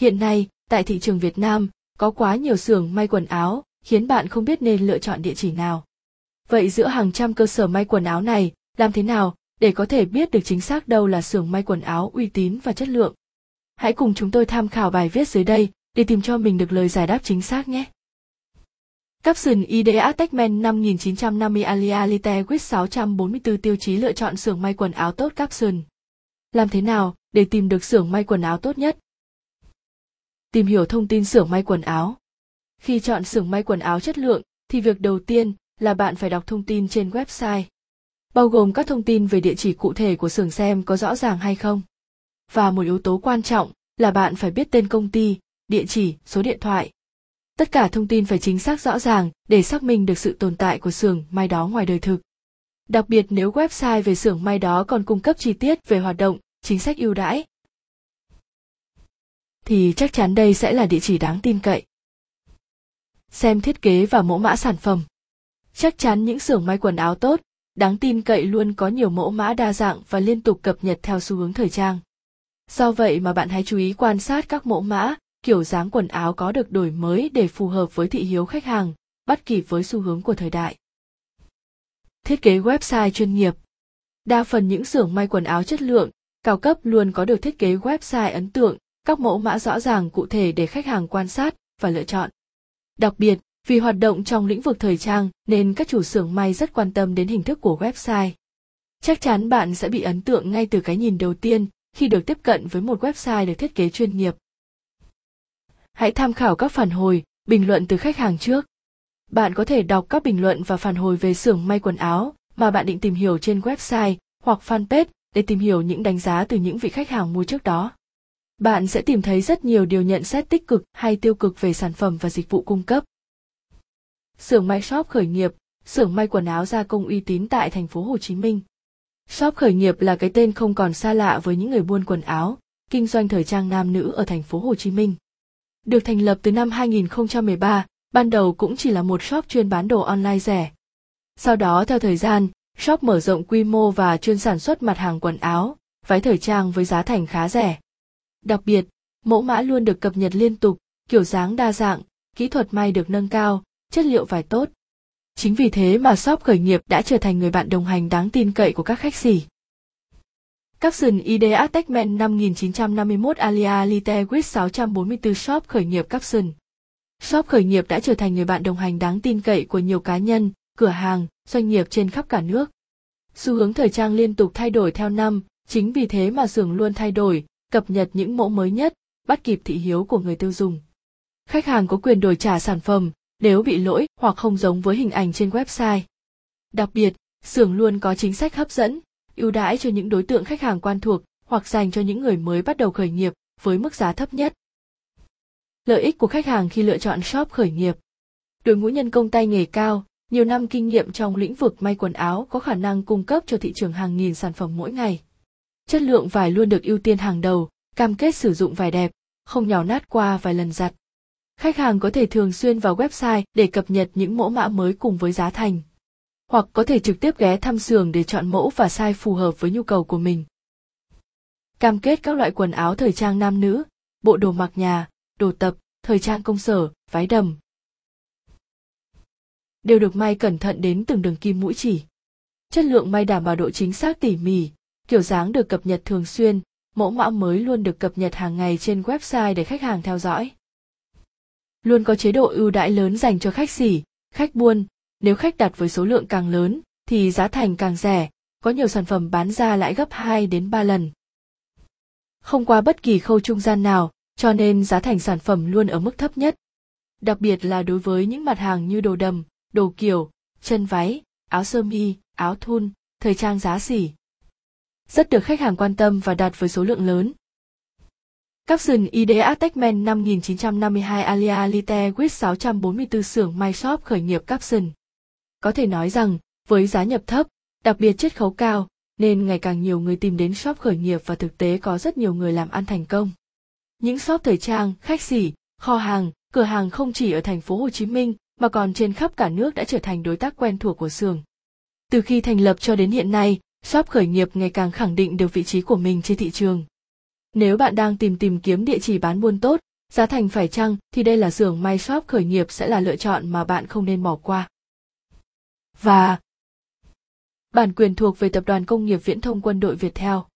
Hiện nay, tại thị trường Việt Nam, có quá nhiều xưởng may quần áo, khiến bạn không biết nên lựa chọn địa chỉ nào. Vậy giữa hàng trăm cơ sở may quần áo này, làm thế nào để có thể biết được chính xác đâu là xưởng may quần áo uy tín và chất lượng? Hãy cùng chúng tôi tham khảo bài viết dưới đây để tìm cho mình được lời giải đáp chính xác nhé. Capson IDEA Techman 5950 Alia Lite with 644 tiêu chí lựa chọn xưởng may quần áo tốt Capson. Làm thế nào để tìm được xưởng may quần áo tốt nhất? Tìm hiểu thông tin xưởng may quần áo. Khi chọn xưởng may quần áo chất lượng, thì việc đầu tiên là bạn phải đọc thông tin trên website. Bao gồm các thông tin về địa chỉ cụ thể của xưởng xem có rõ ràng hay không. Và một yếu tố quan trọng là bạn phải biết tên công ty, địa chỉ, số điện thoại. Tất cả thông tin phải chính xác rõ ràng để xác minh được sự tồn tại của xưởng may đó ngoài đời thực. Đặc biệt nếu website về xưởng may đó còn cung cấp chi tiết về hoạt động, chính sách ưu đãi, thì chắc chắn đây sẽ là địa chỉ đáng tin cậy. Xem thiết kế và mẫu mã sản phẩm. Chắc chắn những xưởng may quần áo tốt, đáng tin cậy luôn có nhiều mẫu mã đa dạng và liên tục cập nhật theo xu hướng thời trang. Do vậy mà bạn hãy chú ý quan sát các mẫu mã, kiểu dáng quần áo có được đổi mới để phù hợp với thị hiếu khách hàng, bắt kịp với xu hướng của thời đại. Thiết kế website chuyên nghiệp. Đa phần những xưởng may quần áo chất lượng, cao cấp luôn có được thiết kế website ấn tượng, các mẫu mã rõ ràng cụ thể để khách hàng quan sát và lựa chọn. Đặc biệt, vì hoạt động trong lĩnh vực thời trang nên các chủ xưởng may rất quan tâm đến hình thức của website. Chắc chắn bạn sẽ bị ấn tượng ngay từ cái nhìn đầu tiên khi được tiếp cận với một website được thiết kế chuyên nghiệp. Hãy tham khảo các phản hồi, bình luận từ khách hàng trước. Bạn có thể đọc các bình luận và phản hồi về xưởng may quần áo mà bạn định tìm hiểu trên website hoặc fanpage để tìm hiểu những đánh giá từ những vị khách hàng mua trước đó bạn sẽ tìm thấy rất nhiều điều nhận xét tích cực hay tiêu cực về sản phẩm và dịch vụ cung cấp. Xưởng may shop khởi nghiệp, xưởng may quần áo gia công uy tín tại thành phố Hồ Chí Minh. Shop khởi nghiệp là cái tên không còn xa lạ với những người buôn quần áo, kinh doanh thời trang nam nữ ở thành phố Hồ Chí Minh. Được thành lập từ năm 2013, ban đầu cũng chỉ là một shop chuyên bán đồ online rẻ. Sau đó theo thời gian, shop mở rộng quy mô và chuyên sản xuất mặt hàng quần áo, váy thời trang với giá thành khá rẻ. Đặc biệt, mẫu mã luôn được cập nhật liên tục, kiểu dáng đa dạng, kỹ thuật may được nâng cao, chất liệu vải tốt. Chính vì thế mà shop khởi nghiệp đã trở thành người bạn đồng hành đáng tin cậy của các khách sỉ. Capson ID Attachment 5951 Alia Lite with 644 Shop khởi nghiệp Capson. Shop khởi nghiệp đã trở thành người bạn đồng hành đáng tin cậy của nhiều cá nhân, cửa hàng, doanh nghiệp trên khắp cả nước. Xu hướng thời trang liên tục thay đổi theo năm, chính vì thế mà xưởng luôn thay đổi, cập nhật những mẫu mới nhất, bắt kịp thị hiếu của người tiêu dùng. Khách hàng có quyền đổi trả sản phẩm nếu bị lỗi hoặc không giống với hình ảnh trên website. Đặc biệt, xưởng luôn có chính sách hấp dẫn, ưu đãi cho những đối tượng khách hàng quen thuộc hoặc dành cho những người mới bắt đầu khởi nghiệp với mức giá thấp nhất. Lợi ích của khách hàng khi lựa chọn shop khởi nghiệp. Đội ngũ nhân công tay nghề cao, nhiều năm kinh nghiệm trong lĩnh vực may quần áo có khả năng cung cấp cho thị trường hàng nghìn sản phẩm mỗi ngày chất lượng vải luôn được ưu tiên hàng đầu, cam kết sử dụng vải đẹp, không nhào nát qua vài lần giặt. Khách hàng có thể thường xuyên vào website để cập nhật những mẫu mã mới cùng với giá thành. Hoặc có thể trực tiếp ghé thăm xưởng để chọn mẫu và size phù hợp với nhu cầu của mình. Cam kết các loại quần áo thời trang nam nữ, bộ đồ mặc nhà, đồ tập, thời trang công sở, váy đầm. Đều được may cẩn thận đến từng đường kim mũi chỉ. Chất lượng may đảm bảo độ chính xác tỉ mỉ, kiểu dáng được cập nhật thường xuyên, mẫu mã mới luôn được cập nhật hàng ngày trên website để khách hàng theo dõi. Luôn có chế độ ưu đãi lớn dành cho khách sỉ, khách buôn, nếu khách đặt với số lượng càng lớn thì giá thành càng rẻ, có nhiều sản phẩm bán ra lại gấp 2 đến 3 lần. Không qua bất kỳ khâu trung gian nào, cho nên giá thành sản phẩm luôn ở mức thấp nhất. Đặc biệt là đối với những mặt hàng như đồ đầm, đồ kiểu, chân váy, áo sơ mi, áo thun, thời trang giá xỉ rất được khách hàng quan tâm và đặt với số lượng lớn. Capson ID Techman 5952 Alia Lite with 644 xưởng My Shop khởi nghiệp Capson. Có thể nói rằng, với giá nhập thấp, đặc biệt chiết khấu cao, nên ngày càng nhiều người tìm đến shop khởi nghiệp và thực tế có rất nhiều người làm ăn thành công. Những shop thời trang, khách sỉ, kho hàng, cửa hàng không chỉ ở thành phố Hồ Chí Minh mà còn trên khắp cả nước đã trở thành đối tác quen thuộc của xưởng. Từ khi thành lập cho đến hiện nay, shop khởi nghiệp ngày càng khẳng định được vị trí của mình trên thị trường. Nếu bạn đang tìm tìm kiếm địa chỉ bán buôn tốt, Giá thành phải chăng thì đây là xưởng may shop khởi nghiệp sẽ là lựa chọn mà bạn không nên bỏ qua. Và bản quyền thuộc về Tập đoàn Công nghiệp Viễn thông Quân đội Việt Theo.